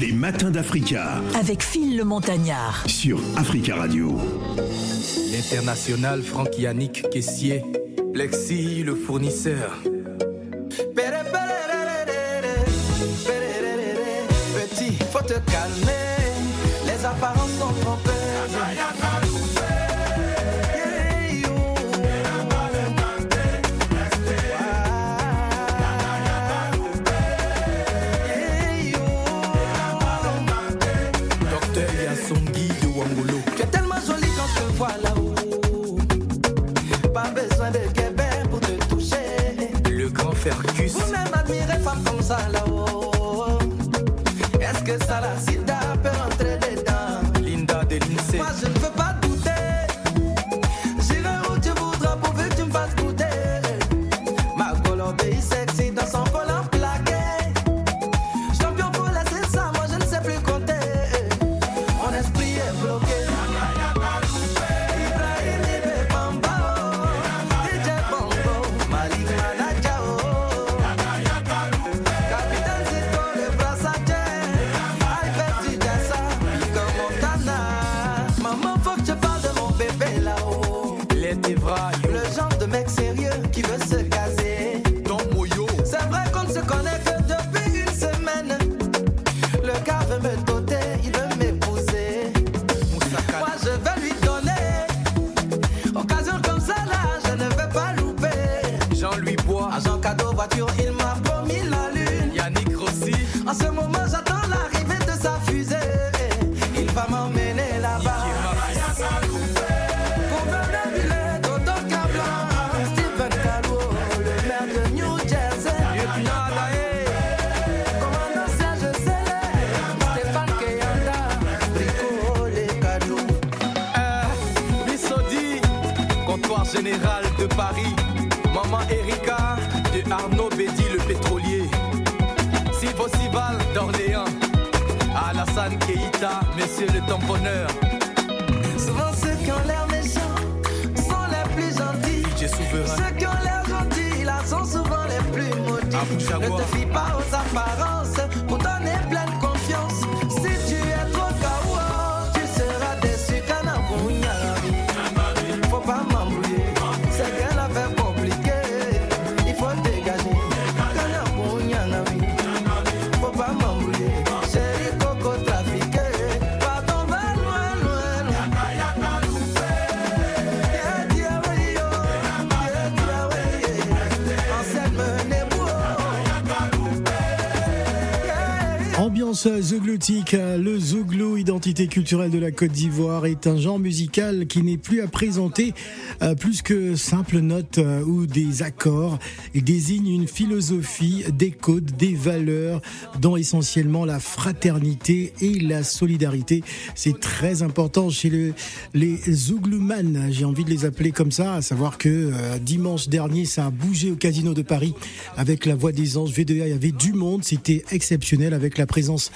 Les matins d'Africa. Avec Phil le Montagnard. Sur Africa Radio. L'international Franck Yannick Caissier. Plexi le fournisseur. Petit, faut te calmer. Admirez femme comme ça là-haut. Est-ce que ça la sida Keita. Monsieur le tamponneur. Souvent ceux qui ont l'air méchants sont les plus gentils. DJ Souverain. Ceux qui ont l'air gentils là sont souvent les plus maudits. Ne te fie pas aux apparences Zougloutique, le zouglou, identité culturelle de la Côte d'Ivoire, est un genre musical qui n'est plus à présenter euh, plus que simples notes euh, ou des accords. Il désigne une philosophie, des codes, des valeurs, dont essentiellement la fraternité et la solidarité. C'est très important chez le, les zouglouman, j'ai envie de les appeler comme ça, à savoir que euh, dimanche dernier, ça a bougé au Casino de Paris avec la Voix des Anges V2A, il y avait du monde, c'était exceptionnel avec la présence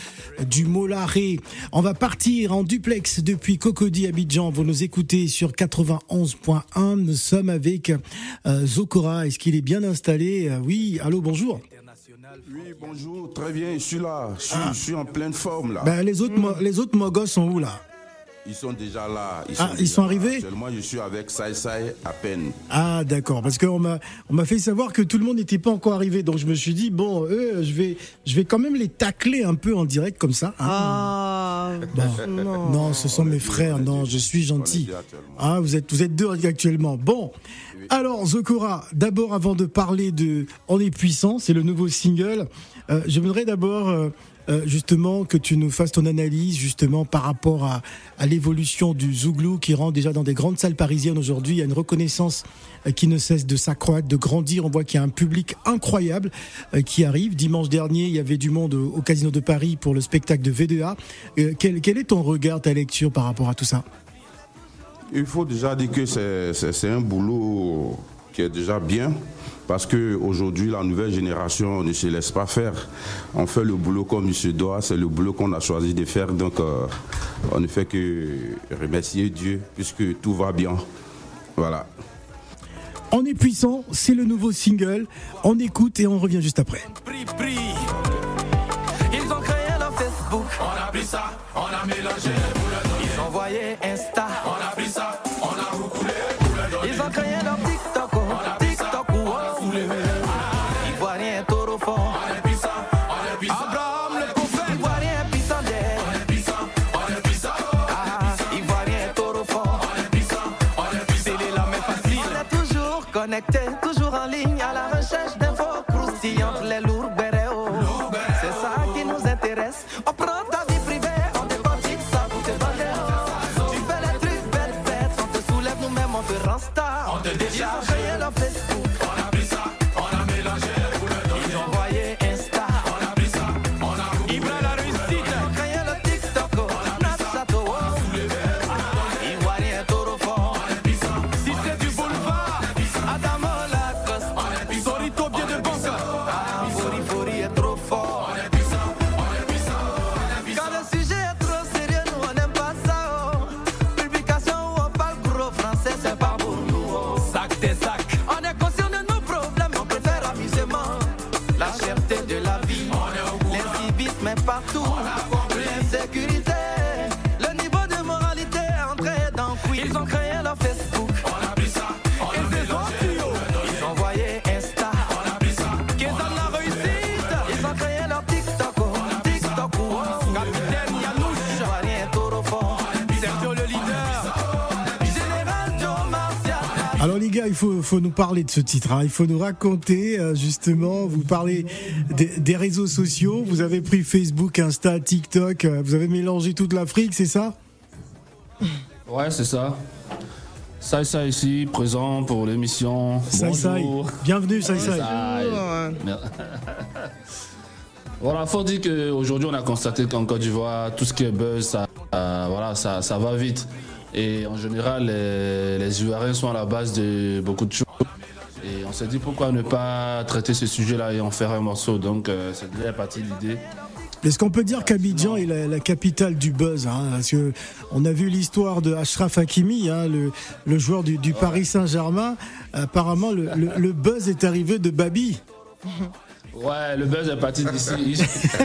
du Molaré. On va partir en duplex depuis Cocody Abidjan. Vous nous écoutez sur 91.1. Nous sommes avec euh, Zokora. Est-ce qu'il est bien installé? Euh, Oui, allô, bonjour. Oui, bonjour, très bien, je suis là, je suis, je suis en pleine forme là. Ben, les autres, les autres mogos sont où là? Ils sont déjà là. Ils Ah, ils déjà sont là. arrivés Actuellement, je suis avec Sai Sai à peine. Ah d'accord, parce qu'on m'a on m'a fait savoir que tout le monde n'était pas encore arrivé, donc je me suis dit bon, eux, je vais je vais quand même les tacler un peu en direct comme ça. hein. Ah, Bon. non. Non, ce sont mes frères. Non, je suis gentil. Ah, vous êtes, vous êtes deux actuellement. Bon. Alors, Zokora, d'abord, avant de parler de On est puissant, c'est le nouveau single, euh, je voudrais d'abord, euh, euh, justement, que tu nous fasses ton analyse, justement, par rapport à, l'évolution du Zouglou qui rentre déjà dans des grandes salles parisiennes aujourd'hui. Il y a une reconnaissance euh, qui ne cesse de s'accroître, de grandir. On voit qu'il y a un public incroyable euh, qui arrive. Dimanche dernier, il y avait du monde au, Casino de Paris pour le spectacle de V2A. Euh, quel, est ton regard, ta lecture par rapport à tout ça? Il faut déjà dire que c'est un boulot qui est déjà bien parce qu'aujourd'hui, la nouvelle génération ne se laisse pas faire. On fait le boulot comme il se doit, c'est le boulot qu'on a choisi de faire. Donc, euh, on ne fait que remercier Dieu puisque tout va bien. Voilà. On est puissant, c'est le nouveau single. On écoute et on revient juste après. Ils ont créé leur. Facebook. On a pris ça, on a mélangé Ils Insta. Toujours connecté, toujours en ligne à la recherche d'infos croustillantes, les lourds des sacs. On est conscient de nos problèmes, on préfère amusement. La cherté de la vie, l'incivisme est partout. Il faut, faut nous parler de ce titre. hein. Il faut nous raconter euh, justement. Vous parlez des, des réseaux sociaux. Vous avez pris Facebook, Insta, TikTok. euh, Vous avez mélangé toute l'Afrique, c'est ça? Ouais, c'est ça. Ça ça ici, présent pour l'émission. Sai Sai. Bienvenue, Sai Sai. Sai. Voilà, faut dire qu'aujourd'hui, on a constaté qu'en Côte d'Ivoire, tout ce qui est buzz, ça, euh, voilà, ça, ça va vite. Et en général, les, les Ivoiriens sont à la base de beaucoup de choses. Et on s'est dit pourquoi ne pas traiter ce sujet-là et en faire un morceau? Donc, euh, c'est déjà partie de l'idée. Est-ce qu'on peut dire qu'Abidjan est la, la capitale du buzz hein, Parce que on a vu l'histoire de Ashraf Hakimi, hein, le, le joueur du, du Paris Saint-Germain. Apparemment, le, le- le buzz est arrivé de Babi. Ouais, le buzz est parti d'ici.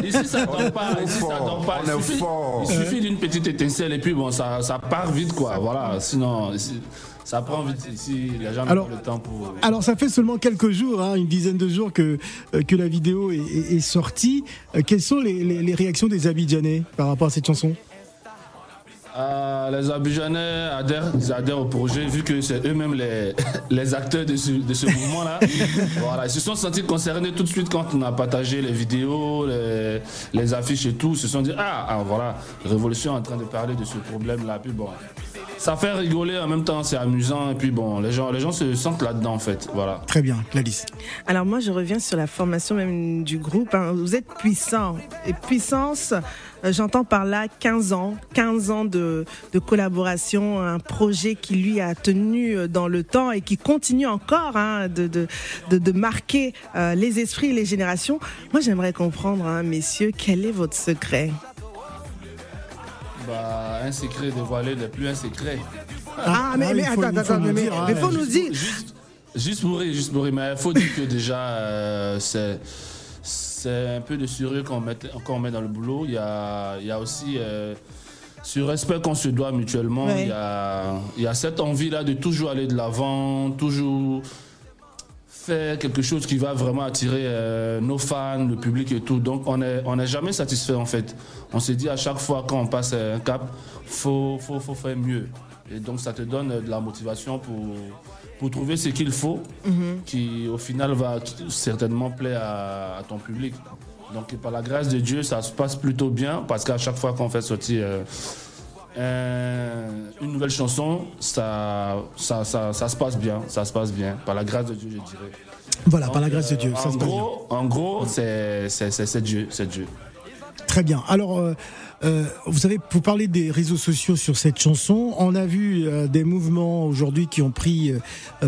Ici, ça tombe pas. Ici, ça tombe pas. Il suffit, il d'une petite étincelle et puis bon, ça, ça part vite, quoi. Voilà. Sinon, ici, ça prend vite ici. Les gens n'ont Alors- le temps pour. Alors ça fait seulement quelques jours, hein, une dizaine de jours que, euh, que la vidéo est, est- est sortie. Euh, quelles sont les, les- les réactions des Abidjanais par rapport à cette chanson? Euh, les Abidjanais adhèrent, ils adhèrent au projet vu que c'est eux-mêmes les, les acteurs de ce, de ce mouvement-là. voilà, ils se sont sentis concernés tout de suite quand on a partagé les vidéos, les, les affiches et tout. Ils se sont dit ah, ah, voilà, Révolution est en train de parler de ce problème-là. Puis bon, ça fait rigoler en même temps, c'est amusant et puis bon, les gens, les gens se sentent là-dedans en fait. Voilà. Très bien, Gladys. Alors moi, je reviens sur la formation même du groupe. hein. Vous êtes puissant. Et puissance, euh, j'entends par là 15 ans. 15 ans de, de collaboration, un projet qui lui a tenu euh, dans le temps et qui continue encore hein, de, de, de, de marquer euh, les esprits et les générations. Moi, j'aimerais comprendre, hein, messieurs, quel est votre secret? Bah, un secret dévoilé n'est plus un secret. Ah, mais, ah, mais il faut- attends, il faut attends, nous mais, dire, mais faut nous dire. Juste, juste pour rire, juste pour rire, mais il faut dire que déjà, euh, c'est, c'est un peu de sérieux qu'on met, met dans le boulot. Il y a, il y a aussi euh, ce respect qu'on se doit mutuellement. Ouais. Il, y a, il y a cette envie-là de toujours aller de l'avant, toujours faire quelque chose qui va vraiment attirer euh, nos fans, le public et tout. Donc on n'est on est jamais satisfait en fait. On se dit à chaque fois quand on passe un cap, faut, faut, faut faire mieux. Et donc ça te donne euh, de la motivation pour, pour trouver ce qu'il faut, qui au final va certainement plaire à, à ton public. Donc par la grâce de Dieu, ça se passe plutôt bien parce qu'à chaque fois qu'on fait sortir euh, un- une nouvelle chanson, ça, ça, ça, ça se passe bien, ça se passe bien. Par la grâce de Dieu, je dirais. Voilà, par la grâce de euh, Dieu, ça en se passe bien. gros, En gros, c'est Dieu, c'est Dieu. Très bien. Alors, euh, euh, vous savez, pour parler des réseaux sociaux sur cette chanson, on a vu euh, des mouvements aujourd'hui qui ont pris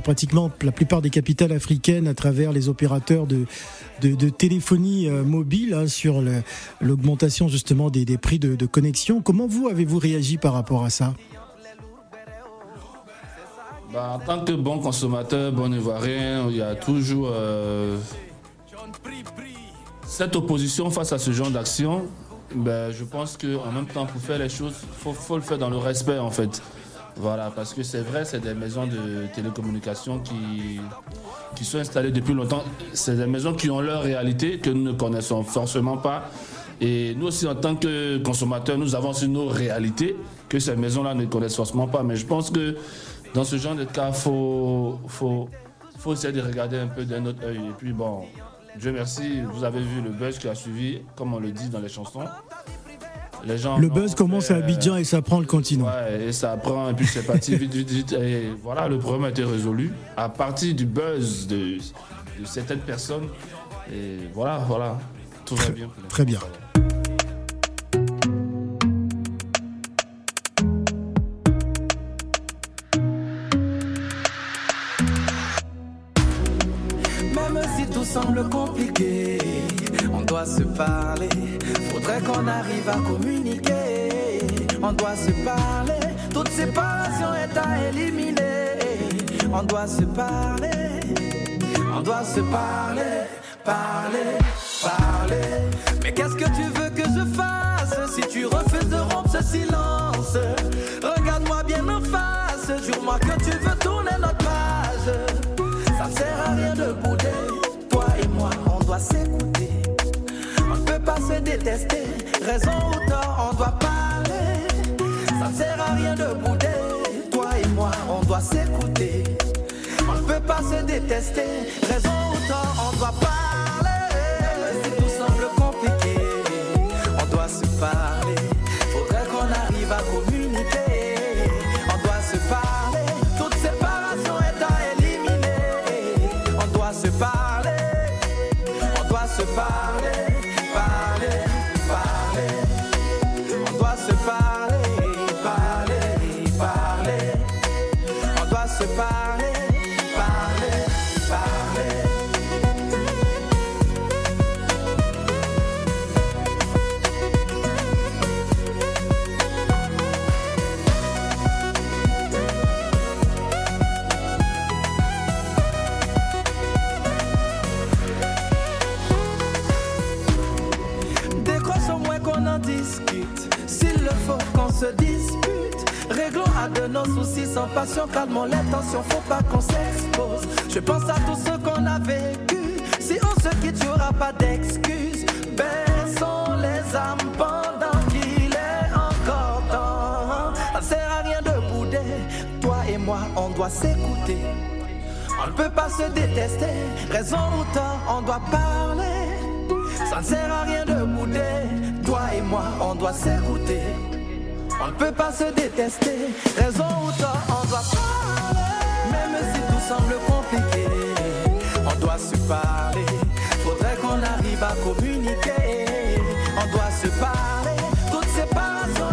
pratiquement la plupart des capitales africaines à travers les opérateurs de, de, téléphonie mobile hein, sur l'augmentation justement des, des prix de, de connexion. Comment vous avez-vous réagi par rapport à ça? Bah, en tant que bon consommateur, bon ivoirien, il y a toujours cette opposition face à ce genre d'action. ben, je pense qu'en même temps, pour faire les choses, il faut, le faire dans le respect, en fait. Voilà, parce que c'est vrai, c'est des maisons de télécommunications qui, qui sont installées depuis longtemps. C'est des maisons qui ont leur réalité que nous ne connaissons forcément pas. Et nous aussi, en tant que consommateurs, nous avons aussi nos réalités que ces maisons-là ne connaissent forcément pas. Mais je pense que dans ce genre de cas, il faut, faut, faut essayer de regarder un peu d'un autre œil. Et puis bon, Dieu merci, vous avez vu le buzz qui a suivi, comme on le dit dans les chansons. Les gens Le buzz commence à Abidjan et ça prend le continent. Ouais, et ça prend, et puis c'est parti vite, vite, vite. Et voilà, le problème a été résolu à partir du buzz de, de certaines personnes. Et voilà, voilà, tout va bien. Très bien. Faudrait qu'on arrive à communiquer. On doit se parler. Toute séparation est à éliminer. On doit se parler. On doit se parler, parler, parler. Mais qu'est-ce que tu veux que je fasse si tu refuses de rompre ce silence? Regarde-moi bien en face, jure-moi que tu veux tourner notre page. Ça ne sert à rien de bouder. Toi et moi, on doit s'écouter. On pas se détester. Raison ou tort, on doit parler. Ça ne sert à rien de bouder. Toi et moi, on doit s'écouter. On ne peut pas se détester. Raison ou tort, on doit parler. Si tout semble compliqué, on doit se parler. Calmons les tensions, faut pas qu'on s'expose. Je pense à tout ce qu'on a vécu. Si on se quitte, y aura pas d'excuses. Baissons les âmes pendant qu'il est encore temps. Ça ne sert à rien de bouder. Toi et moi, on doit s'écouter. On ne peut pas se détester. Raison ou tort, on doit parler. Ça ne sert à rien de bouder. Toi et moi, on doit s'écouter. On ne peut pas se détester. Raison ou tort, on doit parler. Même si tout semble compliqué, on doit se parler. Faudrait qu'on arrive à communiquer. On doit se parler. Toute séparation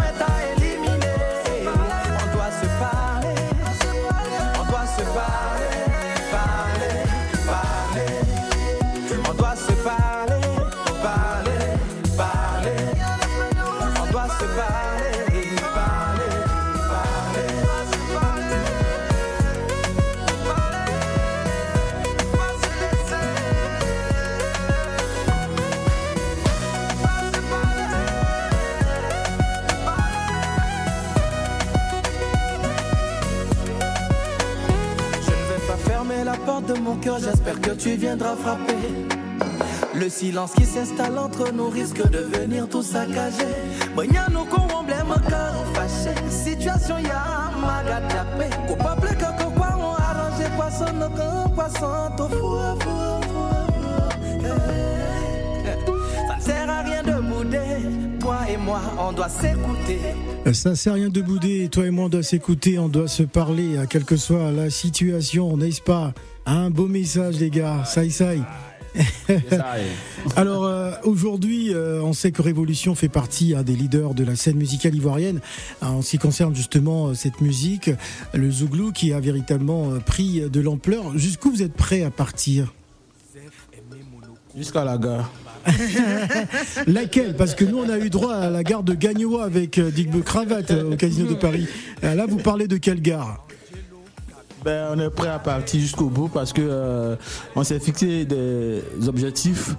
de mon cœur, j'espère que tu viendras frapper. Le silence qui s'installe entre nous risque de venir tout saccager. Nous qu'on emblème cœur fâché. Situation ya magadapé. Coupable que quoi on arrange poisson no can poisson to fou fou fou. Ça ne sert à rien de bouder. Toi et moi, on doit s'écouter. Ça sert à rien de bouder, toi et moi on doit s'écouter, on doit se parler, quelle que soit la situation, n'est-ce pas? Un beau message les gars, saï saï. Alors euh, aujourd'hui, euh, on sait que Révolution fait partie hein, des leaders de la scène musicale ivoirienne hein, en ce qui concerne justement euh, cette musique, le zouglou qui a véritablement euh, pris de l'ampleur. Jusqu'où vous êtes prêts à partir? Jusqu'à la gare. Laquelle? Parce que nous on a eu droit à la gare de Gagnoa avec euh, Dick Cravate euh, au Casino de Paris. Euh, Là vous parlez de quelle gare? Ben, on est prêt à partir jusqu'au bout parce que euh, on s'est fixé des objectifs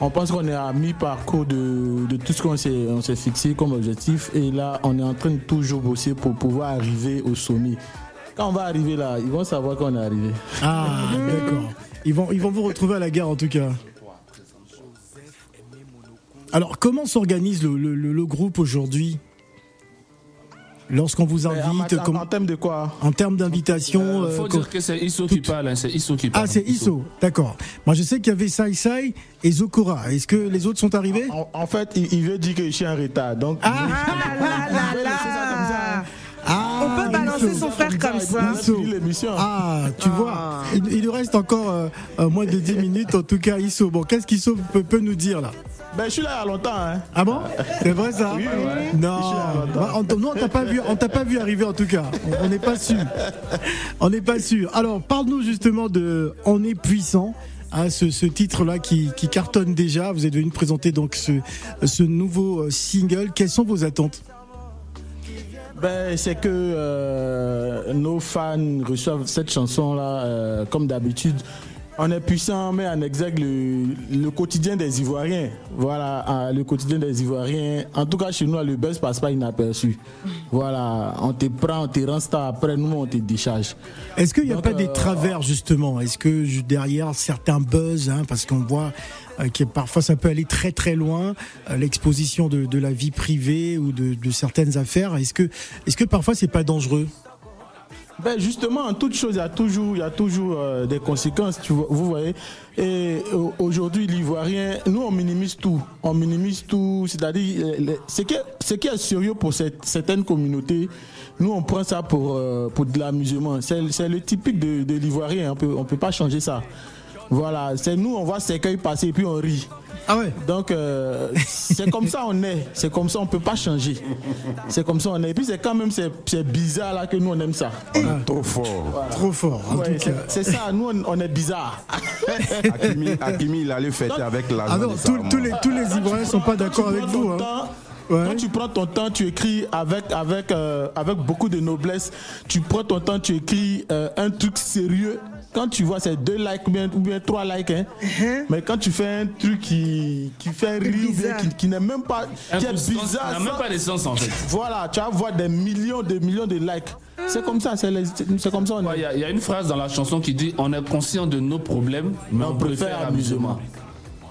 on pense qu'on est à mi-parcours de, tout ce qu'on s'est fixé comme objectif. Et là, on est en train de toujours bosser pour pouvoir arriver au sommet. Quand on va arriver là, ils vont savoir qu'on est arrivé. Ah, d'accord. Ils vont, ils vont vous retrouver à la gare en tout cas. Alors, comment s'organise le- le groupe aujourd'hui? Lorsqu'on vous en, invite, comme- en termes de quoi en termes d'invitation Il faut euh, dire que c'est Isso qui tout- parle, hein, c'est Isso qui parle. Ah, c'est Isso, d'accord. Moi, je sais qu'il y avait Sai Sai et Zokora. Est-ce que les autres sont arrivés? En, en fait, il, il veut dire que je suis en retard. Donc, Ah là là là Ah, Isso. son frère comme ça. Ah, tu vois, il, il nous reste encore euh, euh, moins de 10 minutes, en tout cas, Isso. Bon, qu'est-ce qu'Isso peut, peut nous dire là? Ben, je suis là il y a longtemps. Hein. Ah bon? C'est vrai ça? Oui, oui. Non. Bah, on- nous on t'a pas vu, on t'a pas vu arriver en tout cas. On- n'est pas sûr. On n'est pas sûr. Alors parle-nous justement de On est puissant. hein, ce, ce titre-là qui, qui cartonne déjà, vous êtes venu présenter donc ce, ce nouveau euh, single. Quelles sont vos attentes? Ben, c'est que euh, nos fans reçoivent cette chanson-là euh, comme d'habitude. On est puissant, mais en exergue le, le quotidien des Ivoiriens. Voilà, ah, le quotidien des Ivoiriens. En tout cas, chez nous, le buzz passe pas inaperçu. Voilà, on te prend, on te rend star, après nous, on te décharge. Est-ce qu'il n'y a Donc, pas des euh, travers justement? Est-ce que derrière certains buzz, hein, parce qu'on voit euh, que parfois ça peut aller très très loin, euh, l'exposition de, la vie privée ou de, certaines affaires, est-ce que, est-ce que parfois c'est pas dangereux? Ben justement, en toute chose, il y a toujours, il y a toujours euh, des conséquences, vous voyez. Et aujourd'hui, l'Ivoirien, nous, on minimise tout. On minimise tout, c'est-à-dire, ce qui, est, qui sérieux pour certaines communautés, nous, on prend ça pour, pour de l'amusement. C'est le typique de, l'Ivoirien, on peut, on peut pas changer ça. Voilà, c'est nous, on voit Cercueil passer et puis on rit. Ah ouais Donc, euh, c'est comme ça on est. C'est comme ça, on peut pas changer. C'est comme ça on est. Et puis, c'est quand même c'est c'est bizarre là que nous, on aime ça. Trop fort. Trop fort en Ouais, tout c'est cas. c'est ça, nous, on, on est bizarre. Hakimi, Hakimi, il allait fêter avec la Ah non, tous, tous les, tous les Ivoiriens sont pas d'accord Quand tu avec prends vous. ton hein. Ouais. Quand tu prends ton temps, tu écris avec, avec, euh, avec beaucoup de noblesse. Tu prends ton temps, tu écris euh, un truc sérieux. Quand tu vois, c'est deux likes ou bien, ou bien trois likes. Hein. Mais quand tu fais un truc qui, qui fait rire, ou bien qui, qui n'est même pas. Qui est de bizarre. ça n'a même pas de sens en fait. Voilà, tu vas voir des millions, des millions de likes. C'est comme ça, c'est les- c'est comme ça. on est. Ouais, Il y, a- il y a une phrase dans la chanson qui dit On est conscient de nos problèmes, mais on, préfère amusement.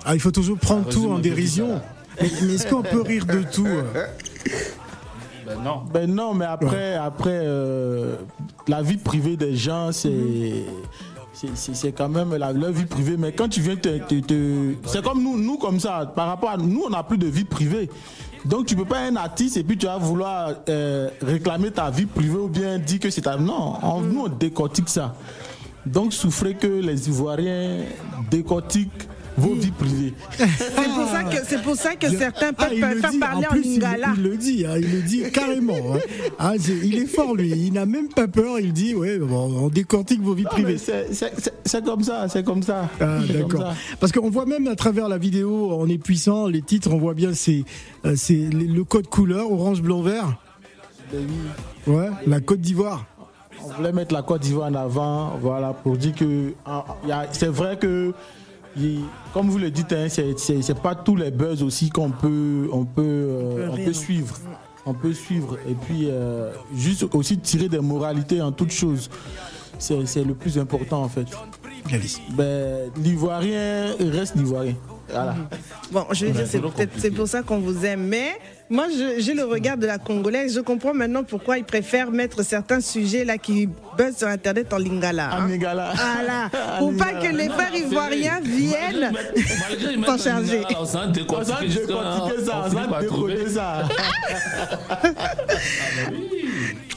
Ah, il faut toujours prendre tout en dérision. Mais, mais est-ce qu'on peut rire de tout euh Ben non. Ben non, mais après, après euh, la vie privée des gens, c'est. c'est- quand même la, leur vie privée, mais quand tu viens te. te- te- c'est comme nous, nous, comme ça, par rapport à nous, on n'a plus de vie privée. Donc tu peux pas être un artiste et puis tu vas vouloir euh, réclamer ta vie privée ou bien dire que c'est ta. Non, on- nous on décortique ça. Donc souffrez que les Ivoiriens décortiquent vos vies privées. C'est pour ça que, c'est pour ça que certains Ah, peuvent le faire dit. parler en, plus, il- lingala. Il, le dit, hein, il le dit carrément. hein. Ah, il est fort lui, il n'a même pas peur, il dit ouais, bon, on décortique vos vies Non, privées. c'est- c'est c'est- c'est comme ça, c'est comme ça. Ah, d'accord. ça. Parce qu'on voit même à travers la vidéo, on est puissant, les titres, on voit bien c'est euh, c'est le code couleur orange blanc vert. Ouais, la Côte d'Ivoire. On voulait mettre la Côte d'Ivoire en avant, voilà, pour dire que ah, il y a- c'est vrai que, il- comme vous le dites, hein, c'est- pas tous les buzz aussi qu'on peut, on peut, euh, On peut suivre. On peut suivre et puis euh, juste aussi tirer des moralités en toute chose. C'est le plus important en fait. Ben, L'Ivoirien reste l'Ivoirien. Voilà. Bon, je veux dire, c'est peut-être c'est pour ça qu'on vous aime. Mais moi, je- j'ai le regard de la Congolaise. Je comprends maintenant pourquoi ils préfèrent mettre certains sujets là qui buzzent sur Internet en lingala. hein. En lingala. Voilà. Pour pas que les frères ivoiriens viennent s'en charger. On s'en décortiquer ça, on s'en ça.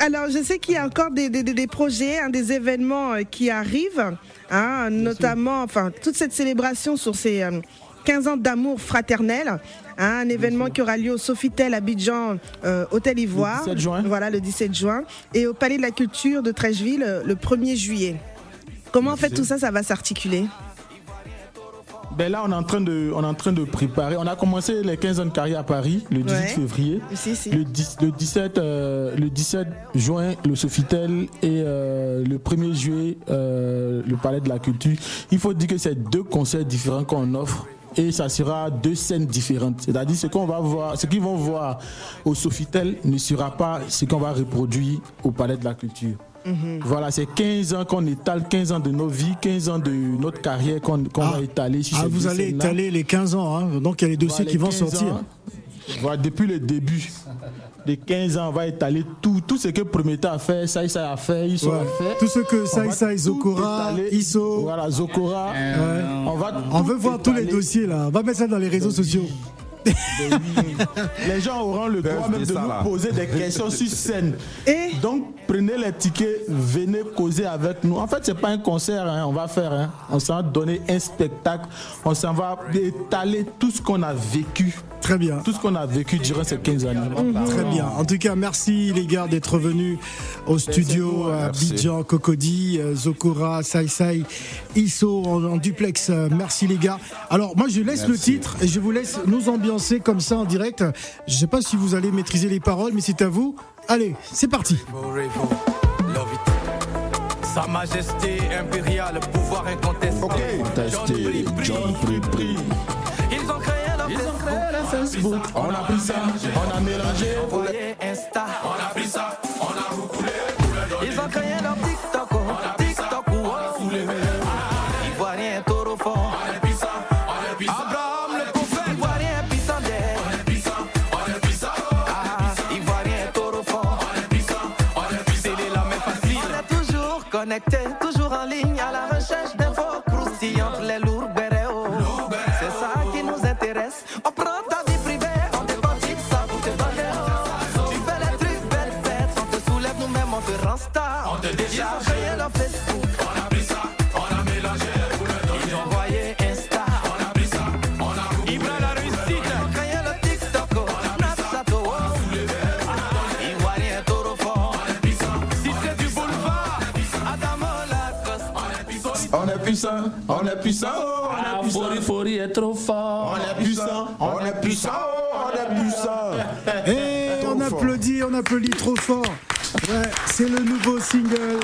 Alors, je sais qu'il y a encore des, des- des- des projets, hein, des événements euh, qui arrivent, hein, notamment, enfin, toute cette célébration sur ces euh, 15 ans d'amour fraternel. hein, un événement qui aura lieu au Sofitel Abidjan, euh, Hôtel Ivoire. 17 juin. Voilà, le 17 juin. Et au Palais de la Culture de Trècheville, euh, le 1er juillet. Comment en fait tout ça, ça va s'articuler? Ben là, on est, en train de, on est en train de préparer. On a commencé les 15 ans de carrière à Paris le 18 Ouais. février. Si, si. Le, 10 le 17, euh, le 17 juin, le Sofitel et euh, le 1er juillet, euh, le Palais de la Culture. Il faut dire que c'est deux concerts différents qu'on offre. Et ça sera deux scènes différentes. C'est-à-dire ce qu'on va voir, ce qu'ils vont voir au Sofitel ne sera pas ce qu'on va reproduire au Palais de la Culture. Voilà, c'est 15 ans qu'on étale, 15 ans de nos vies, 15 ans de notre carrière qu'on qu'on Ah. va étaler sur Ah, vous allez étaler les 15 ans, hein. donc il y a les dossiers Voilà, qui vont 15 sortir. ans. Voilà, depuis le début des 15 ans, on va étaler tout, tout ce que Prométhée a fait, ça, ça a fait, ils sont Ouais. a fait. Tout ce que tout Zokora. Iso. Voilà, Zokora. Ouais. On va On veut voir tous les dossiers là. On va mettre ça dans les réseaux sociaux. Les gens auront le droit même de ça, nous poser des questions sur scène. Et? Donc, prenez les tickets, venez causer avec nous. En fait, c'est pas un concert, hein, on va faire. hein. On s'en va donner un spectacle. On s'en va étaler tout ce qu'on a vécu. Très bien. Tout ce qu'on a vécu durant ces 15 années. Très bien. En tout cas, merci les gars d'être venus au studio à Merci. Abidjan, Cocody, euh, Zokora, Sai Sai, Iso en, en duplex. Euh, Merci les gars. Alors moi je laisse le titre et je vous laisse nous ambiancer comme ça en direct. Je sais pas si vous allez maîtriser les paroles, mais c'est à vous. Allez, c'est parti. Sa majesté impériale, pouvoir incontesté. Testé, John Pripri. Facebook. On a pris ça, on a mélangé. envoyé Insta. On a pris ça, on a recoulé. Ils ont créé leur TikTok, oh, TikTok, oh. Ivoirien, taureau fort. On est puissant, on est puissant. Abraham le prophète, Ivoirien puissant d'air. On est puissant, on est puissant. Ah, Ivoirien, taureau fort. On est puissant, on est puissant. C'est la main facile. On est toujours connecté, toujours en ligne à la on est puissant, oh, on Ah, est puissant. Fori Fori est trop fort. On est puissant, on est puissant, oh, on est puissant. Et on applaudit, on applaudit trop fort. Ouais, c'est le nouveau single.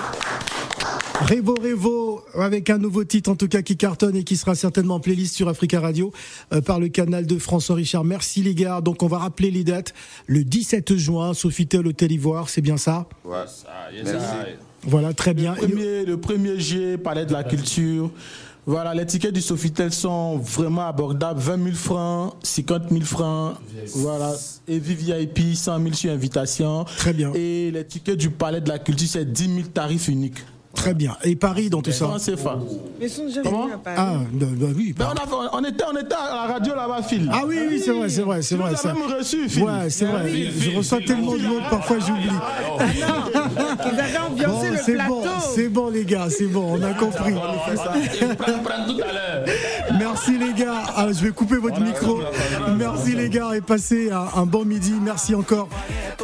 Revo Revo, avec un nouveau titre en tout cas qui cartonne et qui sera certainement en playlist sur Africa Radio euh, par le canal de François Richard. Merci les gars. Donc on va rappeler les dates. Le 17 juin, Sofitel Hôtel Ivoire, c'est bien ça? Ouais. Ah, yes. Voilà, très bien. Le premier, le premier G, Palais de la Culture. Voilà, les tickets du Sofitel sont vraiment abordables. 20 000 francs, 50 000 francs. Voilà. Et VIP, 100 000 sur invitation. Très bien. Et les tickets du Palais de la Culture, c'est 10 000 tarifs uniques. Très bien. Et Paris dans tout ça CFA. Mais ils sont déjà venus à Paris. Ah, bah, bah oui. Ben, on, a- on était, on était à la radio là-bas, Phil. Ah oui, oui, c'est vrai, c'est vrai, c'est vrai. nous ça. même reçu, Phil. Ouais, c'est vrai. Je reçois tellement de monde, parfois j'oublie. Ils avaient ambiancé le c'est plateau. bon, c'est bon les gars, c'est bon, on a compris. À l'heure. Merci les gars. Ah, je vais couper votre micro. Merci les gars et passez un, un bon midi. Merci encore.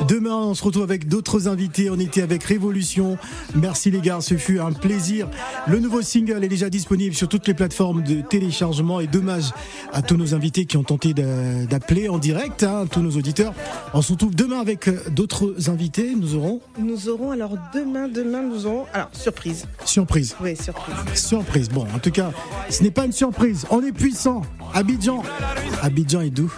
Demain, on se retrouve avec d'autres invités. On était avec Révolution. Merci les gars, ce fut un plaisir. Le nouveau single est déjà disponible sur toutes les plateformes de téléchargement et dommage à tous nos invités qui ont tenté d'appeler en direct, hein, tous nos auditeurs. On se retrouve demain avec euh, d'autres invités. Nous aurons Nous aurons alors demain, demain, nous aurons. Alors, surprise. surprise. Oui, surprise. Surprise. Bon, en tout cas, ce n'est pas une surprise. On est puissant. Abidjan. Abidjan est doux.